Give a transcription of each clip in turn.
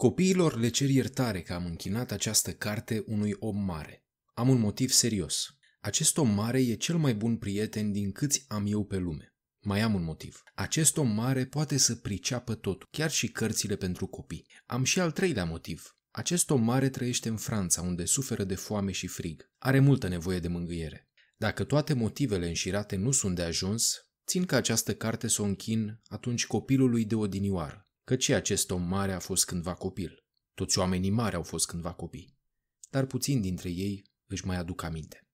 Copiilor le cer iertare că am închinat această carte unui om mare. Am un motiv serios. Acest om mare e cel mai bun prieten din câți am eu pe lume. Mai am un motiv. Acest om mare poate să priceapă totul, chiar și cărțile pentru copii. Am și al treilea motiv. Acest om mare trăiește în Franța, unde suferă de foame și frig. Are multă nevoie de mângâiere. Dacă toate motivele înșirate nu sunt de ajuns, țin ca această carte să o închin atunci copilului de odinioară, căci acest om mare a fost cândva copil. Toți oamenii mari au fost cândva copii, dar puțin dintre ei își mai aduc aminte.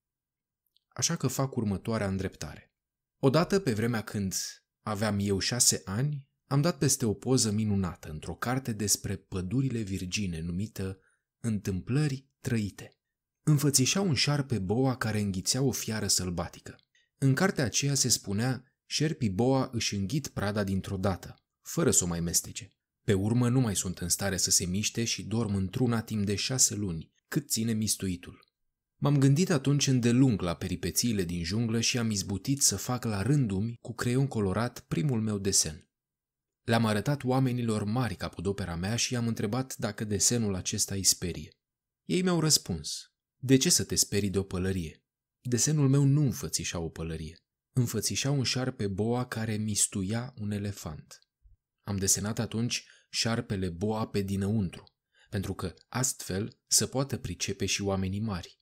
Așa că fac următoarea îndreptare. Odată, pe vremea când aveam eu șase ani, am dat peste o poză minunată într-o carte despre pădurile virgine numită Întâmplări trăite. Înfățișa un șarpe boa care înghițea o fiară sălbatică. În cartea aceea se spunea șerpii boa își înghit prada dintr-o dată, fără să o mai mestece. Pe urmă nu mai sunt în stare să se miște și dorm într-una timp de șase luni, cât ține mistuitul. M-am gândit atunci îndelung la peripețiile din junglă și am izbutit să fac la rândumi cu creion colorat primul meu desen. Le-am arătat oamenilor mari capodopera mea și i-am întrebat dacă desenul acesta îi sperie. Ei mi-au răspuns, de ce să te sperii de o pălărie? Desenul meu nu înfățișa o pălărie. Înfățișa un șarpe boa care mistuia un elefant. Am desenat atunci șarpele boa pe dinăuntru, pentru că astfel să poată pricepe și oamenii mari.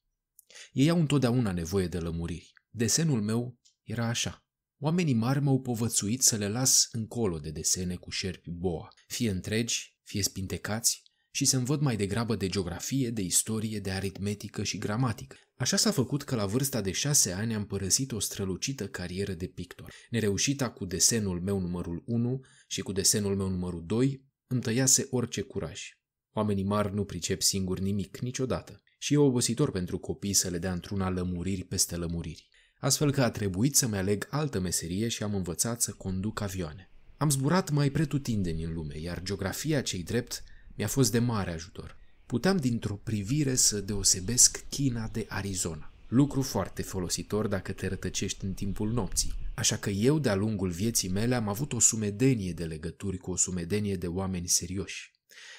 Ei au întotdeauna nevoie de lămuriri. Desenul meu era așa. Oamenii mari m-au povățuit să le las încolo de desene cu șerpi boa, fie întregi, fie spintecați, și să-mi văd mai degrabă de geografie, de istorie, de aritmetică și gramatică. Așa s-a făcut că la vârsta de șase ani am părăsit o strălucită carieră de pictor. Nereușita cu desenul meu numărul 1 și cu desenul meu numărul 2 îmi tăiase orice curaj. Oamenii mari nu pricep singuri nimic niciodată și e obositor pentru copii să le dea într-una lămuriri peste lămuriri. Astfel că a trebuit să-mi aleg altă meserie și am învățat să conduc avioane. Am zburat mai pretutindeni în lume, iar geografia cei drept mi-a fost de mare ajutor. Puteam dintr-o privire să deosebesc China de Arizona. Lucru foarte folositor dacă te rătăcești în timpul nopții. Așa că eu, de-a lungul vieții mele, am avut o sumedenie de legături cu o sumedenie de oameni serioși.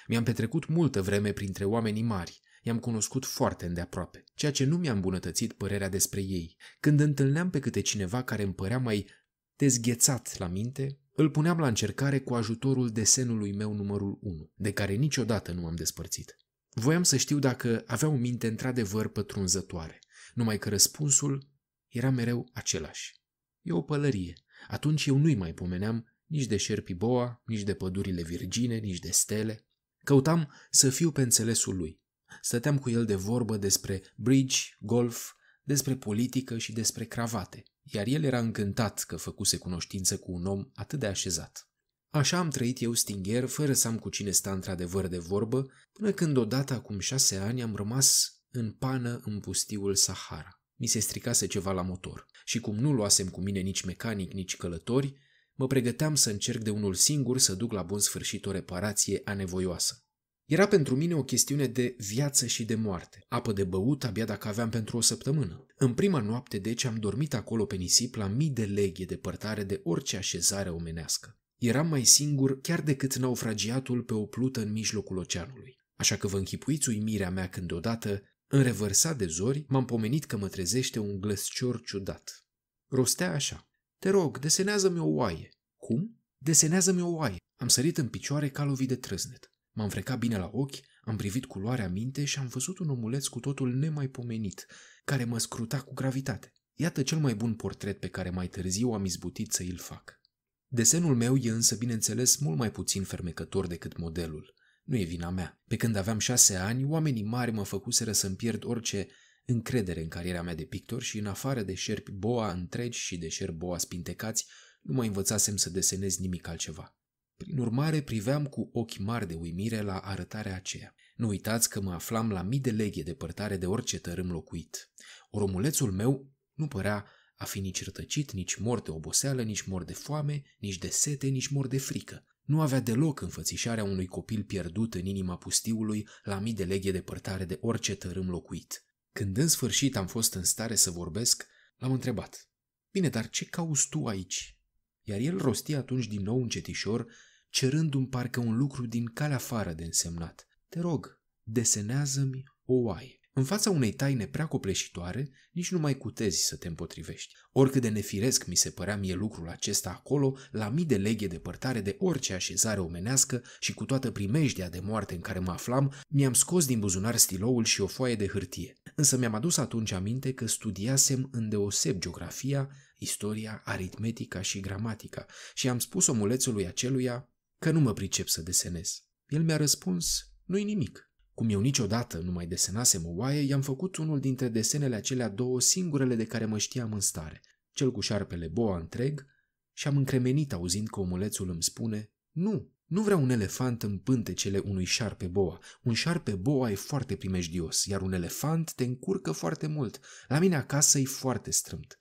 Mi-am petrecut multă vreme printre oamenii mari, i-am cunoscut foarte îndeaproape, ceea ce nu mi-a îmbunătățit părerea despre ei. Când întâlneam pe câte cineva care îmi părea mai dezghețat la minte, îl puneam la încercare cu ajutorul desenului meu numărul 1, de care niciodată nu am despărțit. Voiam să știu dacă avea o minte într-adevăr pătrunzătoare, numai că răspunsul era mereu același. E o pălărie. Atunci eu nu-i mai pomeneam nici de șerpii boa, nici de pădurile virgine, nici de stele. Căutam să fiu pe înțelesul lui. Stăteam cu el de vorbă despre bridge, golf, despre politică și despre cravate, iar el era încântat că făcuse cunoștință cu un om atât de așezat. Așa am trăit eu stingher, fără să am cu cine sta într-adevăr de vorbă, până când odată acum șase ani am rămas în pană în pustiul Sahara. Mi se stricase ceva la motor și cum nu luasem cu mine nici mecanic, nici călători, mă pregăteam să încerc de unul singur să duc la bun sfârșit o reparație anevoioasă. Era pentru mine o chestiune de viață și de moarte. Apă de băut abia dacă aveam pentru o săptămână. În prima noapte, deci, am dormit acolo pe nisip la mii de leghe depărtare de orice așezare omenească. Eram mai singur chiar decât naufragiatul pe o plută în mijlocul oceanului. Așa că vă închipuiți uimirea mea când deodată, în revărsat de zori, m-am pomenit că mă trezește un glăscior ciudat. Rostea așa. Te rog, desenează-mi o oaie. Cum? Desenează-mi o oaie. Am sărit în picioare ca lovit de trăznet. M-am frecat bine la ochi, am privit culoarea minte și am văzut un omuleț cu totul nemaipomenit, care mă scruta cu gravitate. Iată cel mai bun portret pe care mai târziu am izbutit să îl fac. Desenul meu e însă, bineînțeles, mult mai puțin fermecător decât modelul. Nu e vina mea. Pe când aveam șase ani, oamenii mari mă făcuseră să-mi pierd orice încredere în cariera mea de pictor și în afară de șerpi boa întregi și de șerpi boa spintecați, nu mai învățasem să desenez nimic altceva. Prin urmare, priveam cu ochi mari de uimire la arătarea aceea. Nu uitați că mă aflam la mii de leghe depărtare de orice tărâm locuit. Oromulețul meu nu părea a fi nici rătăcit, nici mort de oboseală, nici mort de foame, nici de sete, nici mort de frică. Nu avea deloc înfățișarea unui copil pierdut în inima pustiului la mii de leghe depărtare de orice tărâm locuit. Când în sfârșit am fost în stare să vorbesc, l-am întrebat. Bine, dar ce cauți tu aici? Iar el rosti atunci din nou încetișor cerându-mi parcă un lucru din calea afară de însemnat. Te rog, desenează-mi o oaie. În fața unei taine prea copleșitoare, nici nu mai cutezi să te împotrivești. Oricât de nefiresc mi se părea mie lucrul acesta acolo, la mii de leghe depărtare de orice așezare omenească și cu toată primejdea de moarte în care mă aflam, mi-am scos din buzunar stiloul și o foaie de hârtie. Însă mi-am adus atunci aminte că studiasem îndeoseb geografia, istoria, aritmetica și gramatica și am spus omulețului aceluia că nu mă pricep să desenez. El mi-a răspuns, nu-i nimic, cum eu niciodată nu mai desenasem o oaie, i-am făcut unul dintre desenele acelea două singurele de care mă știam în stare, cel cu șarpele boa întreg, și am încremenit auzind că omulețul îmi spune Nu, nu vreau un elefant în pântecele unui șarpe boa. Un șarpe boa e foarte primejdios, iar un elefant te încurcă foarte mult. La mine acasă e foarte strâmt.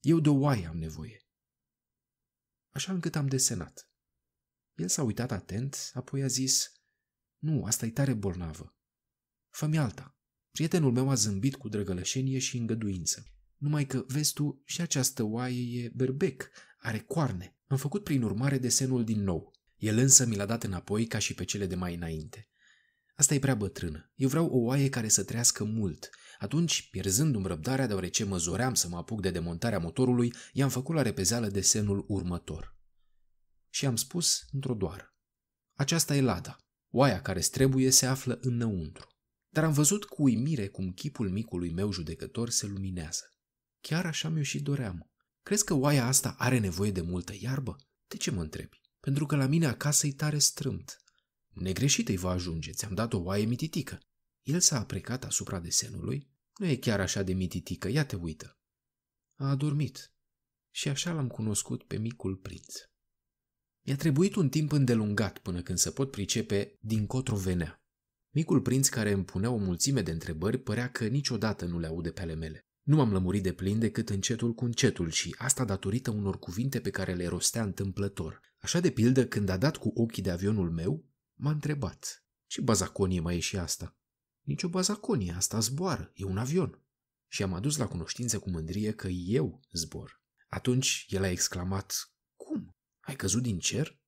Eu de o oaie am nevoie. Așa încât am desenat. El s-a uitat atent, apoi a zis – nu, asta e tare bolnavă. Fă-mi alta. Prietenul meu a zâmbit cu drăgălășenie și îngăduință. Numai că, vezi tu, și această oaie e berbec, are coarne. Am făcut prin urmare desenul din nou. El însă mi l-a dat înapoi ca și pe cele de mai înainte. Asta e prea bătrână. Eu vreau o oaie care să trăiască mult. Atunci, pierzându-mi răbdarea, deoarece mă zoream să mă apuc de demontarea motorului, i-am făcut la repezeală desenul următor. Și am spus într-o doară. Aceasta e Lada. Oaia care trebuie se află înăuntru. Dar am văzut cu uimire cum chipul micului meu judecător se luminează. Chiar așa mi-o și doream. Crezi că oaia asta are nevoie de multă iarbă? De ce mă întrebi? Pentru că la mine acasă e tare strâmt. Negreșit îi va ajunge, ți-am dat o oaie mititică. El s-a aprecat asupra desenului. Nu e chiar așa de mititică, ia te uită. A adormit. Și așa l-am cunoscut pe micul prinț. Mi-a trebuit un timp îndelungat până când să pot pricepe din cotro venea. Micul prinț care îmi punea o mulțime de întrebări părea că niciodată nu le aude pe ale mele. Nu m-am lămurit de plin decât încetul cu încetul și asta datorită unor cuvinte pe care le rostea întâmplător. Așa de pildă, când a dat cu ochii de avionul meu, m-a întrebat. Ce bazaconie mai e și asta? Nici o bazaconie, asta zboară, e un avion. Și am adus la cunoștință cu mândrie că eu zbor. Atunci el a exclamat, ai căzut din cer?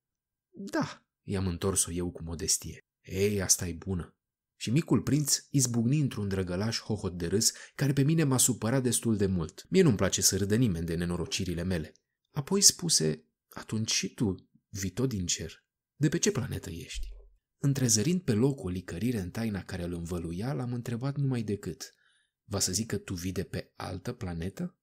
Da, i-am întors-o eu cu modestie. Ei, asta e bună. Și micul prinț izbucni într-un drăgălaș hohot de râs care pe mine m-a supărat destul de mult. Mie nu-mi place să râdă nimeni de nenorocirile mele. Apoi spuse, atunci și tu, vii tot din cer. De pe ce planetă ești? Întrezărind pe loc o licărire în taina care îl învăluia, l-am întrebat numai decât. Va să zic că tu vii de pe altă planetă?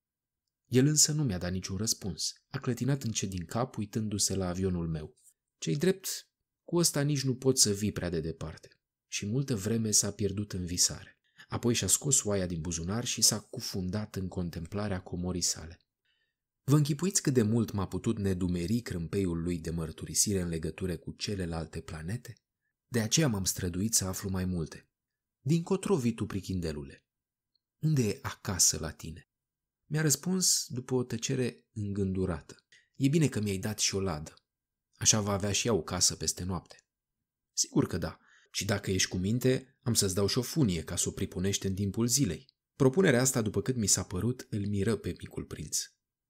El însă nu mi-a dat niciun răspuns. A clătinat încet din cap, uitându-se la avionul meu. Cei drept, cu ăsta nici nu pot să vii prea de departe. Și multă vreme s-a pierdut în visare. Apoi și-a scos oaia din buzunar și s-a cufundat în contemplarea comorii sale. Vă închipuiți cât de mult m-a putut nedumeri crâmpeiul lui de mărturisire în legătură cu celelalte planete? De aceea m-am străduit să aflu mai multe. Din cotro vii tu, prichindelule? Unde e acasă la tine? Mi-a răspuns după o tăcere îngândurată. E bine că mi-ai dat și o ladă. Așa va avea și ea o casă peste noapte. Sigur că da. Și dacă ești cu minte, am să-ți dau și o funie ca să o priponești în timpul zilei. Propunerea asta, după cât mi s-a părut, îl miră pe micul prinț.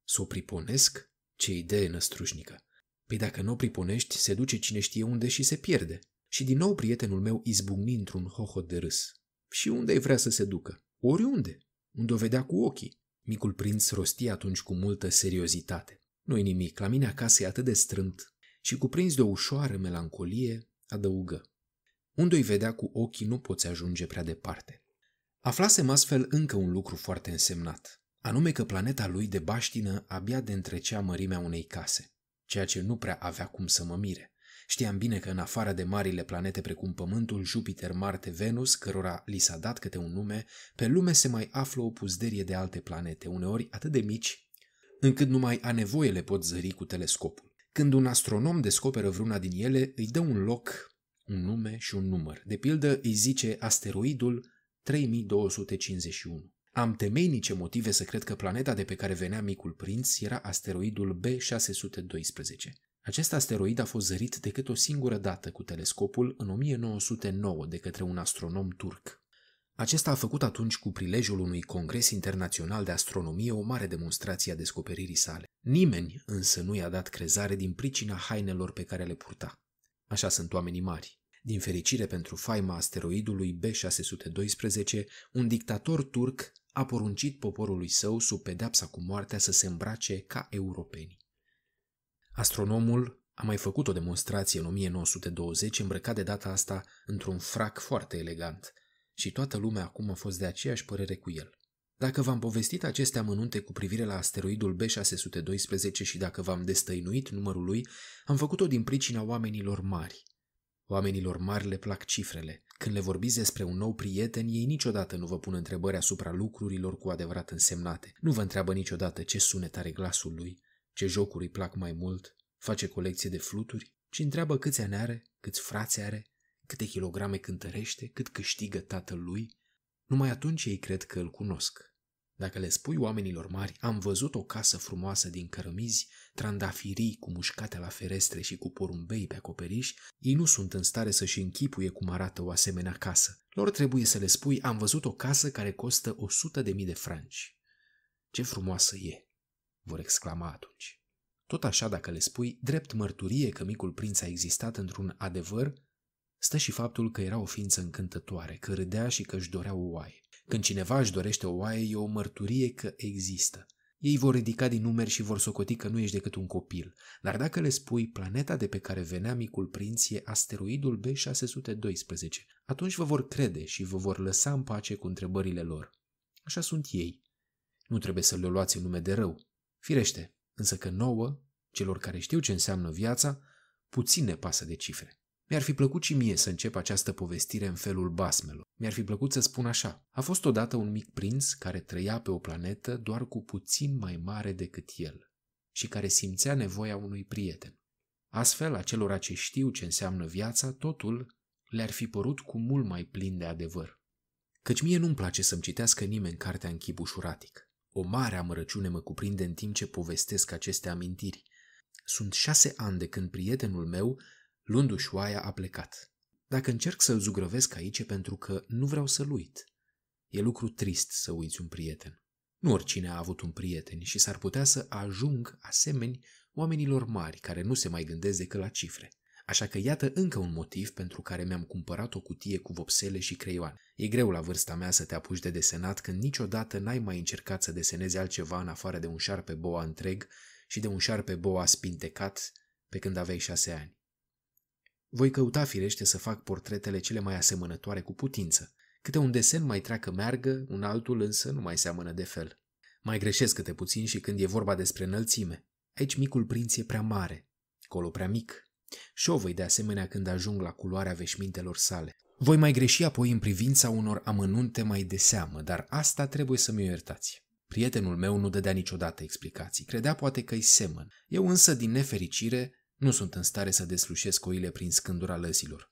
Să o priponesc? Ce idee năstrușnică! Păi dacă nu o priponești, se duce cine știe unde și se pierde. Și din nou prietenul meu izbucni într-un hohot de râs. Și unde ai vrea să se ducă? Oriunde. Unde o vedea cu ochii. Micul prinț rosti atunci cu multă seriozitate. Nu-i nimic, la mine acasă e atât de strâmt. Și cuprins de o ușoară melancolie, adăugă. Unde i vedea cu ochii nu poți ajunge prea departe. Aflasem astfel încă un lucru foarte însemnat, anume că planeta lui de baștină abia de întrecea mărimea unei case, ceea ce nu prea avea cum să mă mire. Știam bine că în afară de marile planete precum Pământul, Jupiter, Marte, Venus, cărora li s-a dat câte un nume, pe lume se mai află o puzderie de alte planete, uneori atât de mici, încât numai a nevoie le pot zări cu telescopul. Când un astronom descoperă vreuna din ele, îi dă un loc, un nume și un număr. De pildă, îi zice asteroidul 3251. Am temeinice motive să cred că planeta de pe care venea micul prinț era asteroidul B612. Acest asteroid a fost zărit decât o singură dată cu telescopul în 1909 de către un astronom turc. Acesta a făcut atunci cu prilejul unui congres internațional de astronomie o mare demonstrație a descoperirii sale. Nimeni însă nu i-a dat crezare din pricina hainelor pe care le purta. Așa sunt oamenii mari. Din fericire pentru faima asteroidului B612, un dictator turc a poruncit poporului său sub pedepsa cu moartea să se îmbrace ca europeni. Astronomul a mai făcut o demonstrație în 1920 îmbrăcat de data asta într-un frac foarte elegant și toată lumea acum a fost de aceeași părere cu el. Dacă v-am povestit aceste amănunte cu privire la asteroidul B612 și dacă v-am destăinuit numărul lui, am făcut-o din pricina oamenilor mari. Oamenilor mari le plac cifrele. Când le vorbiți despre un nou prieten, ei niciodată nu vă pun întrebări asupra lucrurilor cu adevărat însemnate. Nu vă întreabă niciodată ce sunet are glasul lui, ce jocuri îi plac mai mult, face colecție de fluturi, ci întreabă câți ani are, câți frați are, câte kilograme cântărește, cât câștigă tatăl lui. Numai atunci ei cred că îl cunosc. Dacă le spui oamenilor mari, am văzut o casă frumoasă din cărămizi, trandafirii cu mușcate la ferestre și cu porumbei pe acoperiș, ei nu sunt în stare să-și închipuie cum arată o asemenea casă. Lor trebuie să le spui, am văzut o casă care costă o sută de mii de franci. Ce frumoasă e! Vor exclama atunci. Tot așa, dacă le spui, drept mărturie că micul prinț a existat într-un adevăr, stă și faptul că era o ființă încântătoare, că râdea și că își dorea o oaie. Când cineva își dorește o oaie, e o mărturie că există. Ei vor ridica din numeri și vor socoti că nu ești decât un copil. Dar dacă le spui planeta de pe care venea micul prinț e asteroidul B612, atunci vă vor crede și vă vor lăsa în pace cu întrebările lor. Așa sunt ei. Nu trebuie să le luați în nume de rău. Firește, însă că nouă, celor care știu ce înseamnă viața, puțin ne pasă de cifre. Mi-ar fi plăcut și mie să încep această povestire în felul basmelor. Mi-ar fi plăcut să spun așa. A fost odată un mic prinț care trăia pe o planetă doar cu puțin mai mare decât el și care simțea nevoia unui prieten. Astfel, acelora ce știu ce înseamnă viața, totul le-ar fi părut cu mult mai plin de adevăr. Căci mie nu-mi place să-mi citească nimeni cartea în chip ușuratic. O mare amărăciune mă cuprinde în timp ce povestesc aceste amintiri. Sunt șase ani de când prietenul meu Luându-și oaia, a plecat. Dacă încerc să-l zugrăvesc aici pentru că nu vreau să-l uit. E lucru trist să uiți un prieten. Nu oricine a avut un prieten și s-ar putea să ajung asemeni oamenilor mari care nu se mai gândesc decât la cifre. Așa că iată încă un motiv pentru care mi-am cumpărat o cutie cu vopsele și creioane. E greu la vârsta mea să te apuci de desenat când niciodată n-ai mai încercat să desenezi altceva în afară de un șarpe boa întreg și de un șarpe boa spintecat pe când aveai șase ani. Voi căuta firește să fac portretele cele mai asemănătoare cu putință. Câte un desen mai treacă meargă, un altul însă nu mai seamănă de fel. Mai greșesc câte puțin și când e vorba despre înălțime. Aici micul prinț e prea mare, colo prea mic. Și o voi de asemenea când ajung la culoarea veșmintelor sale. Voi mai greși apoi în privința unor amănunte mai de seamă, dar asta trebuie să mi-o iertați. Prietenul meu nu dădea niciodată explicații, credea poate că-i semăn. Eu însă, din nefericire, nu sunt în stare să deslușesc oile prin scândura lăzilor.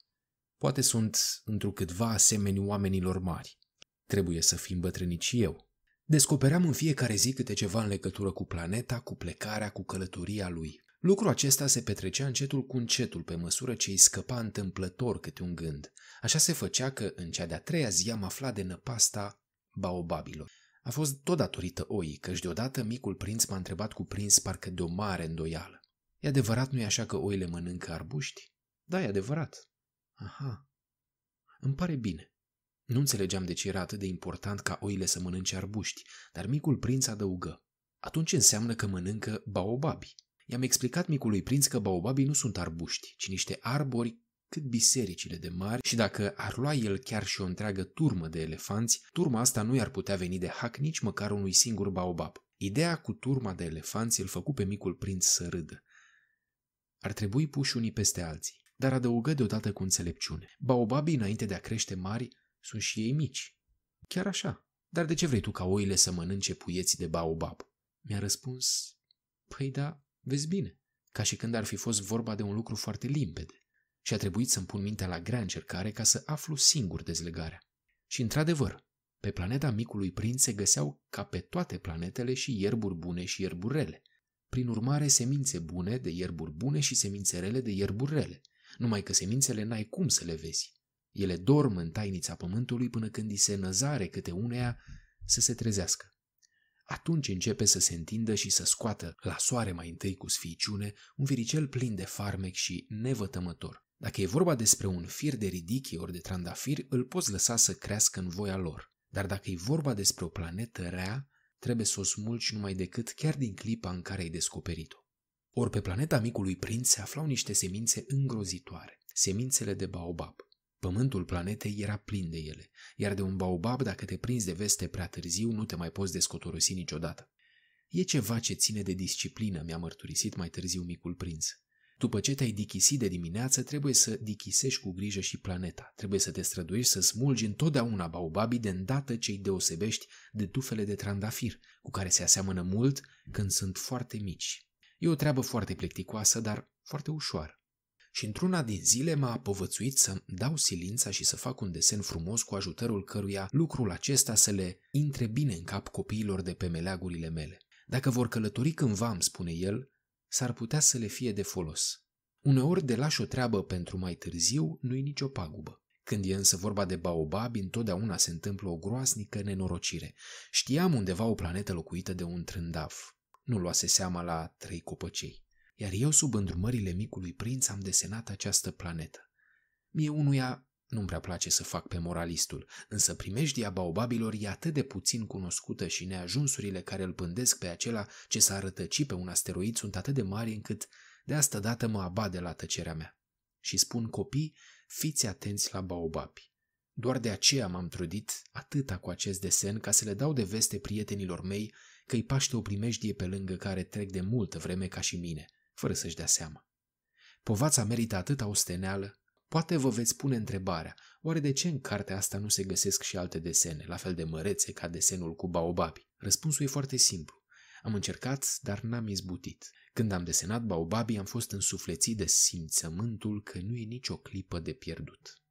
Poate sunt întrucâtva asemeni oamenilor mari. Trebuie să fim bătrânici și eu. Descopeream în fiecare zi câte ceva în legătură cu planeta, cu plecarea, cu călătoria lui. Lucrul acesta se petrecea încetul cu încetul, pe măsură ce îi scăpa întâmplător câte un gând. Așa se făcea că, în cea de-a treia zi, am aflat de năpasta baobabilor. A fost tot datorită oii, căci deodată micul prinț m-a întrebat cu prins parcă de o mare îndoială. E adevărat, nu e așa că oile mănâncă arbuști? Da, e adevărat. Aha. Îmi pare bine. Nu înțelegeam de ce era atât de important ca oile să mănânce arbuști, dar micul prinț adăugă. Atunci înseamnă că mănâncă baobabi. I-am explicat micului prinț că baobabii nu sunt arbuști, ci niște arbori cât bisericile de mari și dacă ar lua el chiar și o întreagă turmă de elefanți, turma asta nu i-ar putea veni de hac nici măcar unui singur baobab. Ideea cu turma de elefanți îl făcu pe micul prinț să râdă. Ar trebui puși unii peste alții, dar adăugă deodată cu înțelepciune. Baobabii, înainte de a crește mari, sunt și ei mici. Chiar așa. Dar de ce vrei tu ca oile să mănânce puieți de baobab? Mi-a răspuns, păi da, vezi bine, ca și când ar fi fost vorba de un lucru foarte limpede. Și a trebuit să-mi pun mintea la grea încercare ca să aflu singur dezlegarea. Și într-adevăr, pe planeta micului prinț se găseau ca pe toate planetele și ierburi bune și ierburi rele – prin urmare, semințe bune de ierburi bune și semințe rele de ierburi rele. Numai că semințele n-ai cum să le vezi. Ele dorm în tainița pământului până când îi se năzare câte uneia să se trezească. Atunci începe să se întindă și să scoată la soare mai întâi cu sfiiciune un viricel plin de farmec și nevătămător. Dacă e vorba despre un fir de ridichii ori de trandafiri, îl poți lăsa să crească în voia lor. Dar dacă e vorba despre o planetă rea, trebuie să o smulgi numai decât chiar din clipa în care ai descoperit-o. Ori pe planeta micului prinț se aflau niște semințe îngrozitoare, semințele de baobab. Pământul planetei era plin de ele, iar de un baobab, dacă te prinzi de veste prea târziu, nu te mai poți descotorosi niciodată. E ceva ce ține de disciplină, mi-a mărturisit mai târziu micul prinț. După ce te-ai dichisit de dimineață, trebuie să dichisești cu grijă și planeta. Trebuie să te străduiești să smulgi întotdeauna baobabii de îndată ce îi deosebești de tufele de trandafir, cu care se aseamănă mult când sunt foarte mici. E o treabă foarte plicticoasă, dar foarte ușoară. Și într-una din zile m-a povățuit să dau silința și să fac un desen frumos cu ajutorul căruia lucrul acesta să le intre bine în cap copiilor de pe meleagurile mele. Dacă vor călători cândva, îmi spune el, s-ar putea să le fie de folos. Uneori de lași o treabă pentru mai târziu nu-i nicio pagubă. Când e însă vorba de baobabi, întotdeauna se întâmplă o groasnică nenorocire. Știam undeva o planetă locuită de un trândav. Nu luase seama la trei copăcei. Iar eu, sub îndrumările micului prinț, am desenat această planetă. Mie unuia nu-mi prea place să fac pe moralistul, însă primejdia baobabilor e atât de puțin cunoscută și neajunsurile care îl pândesc pe acela ce s-a rătăci pe un asteroid sunt atât de mari încât de asta dată mă abade la tăcerea mea. Și spun copii, fiți atenți la baobabi. Doar de aceea m-am trudit atâta cu acest desen ca să le dau de veste prietenilor mei că îi paște o primejdie pe lângă care trec de multă vreme ca și mine, fără să-și dea seama. Povața merită atâta osteneală Poate vă veți pune întrebarea, oare de ce în cartea asta nu se găsesc și alte desene, la fel de mărețe ca desenul cu baobabi? Răspunsul e foarte simplu. Am încercat, dar n-am izbutit. Când am desenat baobabii, am fost însuflețit de simțământul că nu e nicio clipă de pierdut.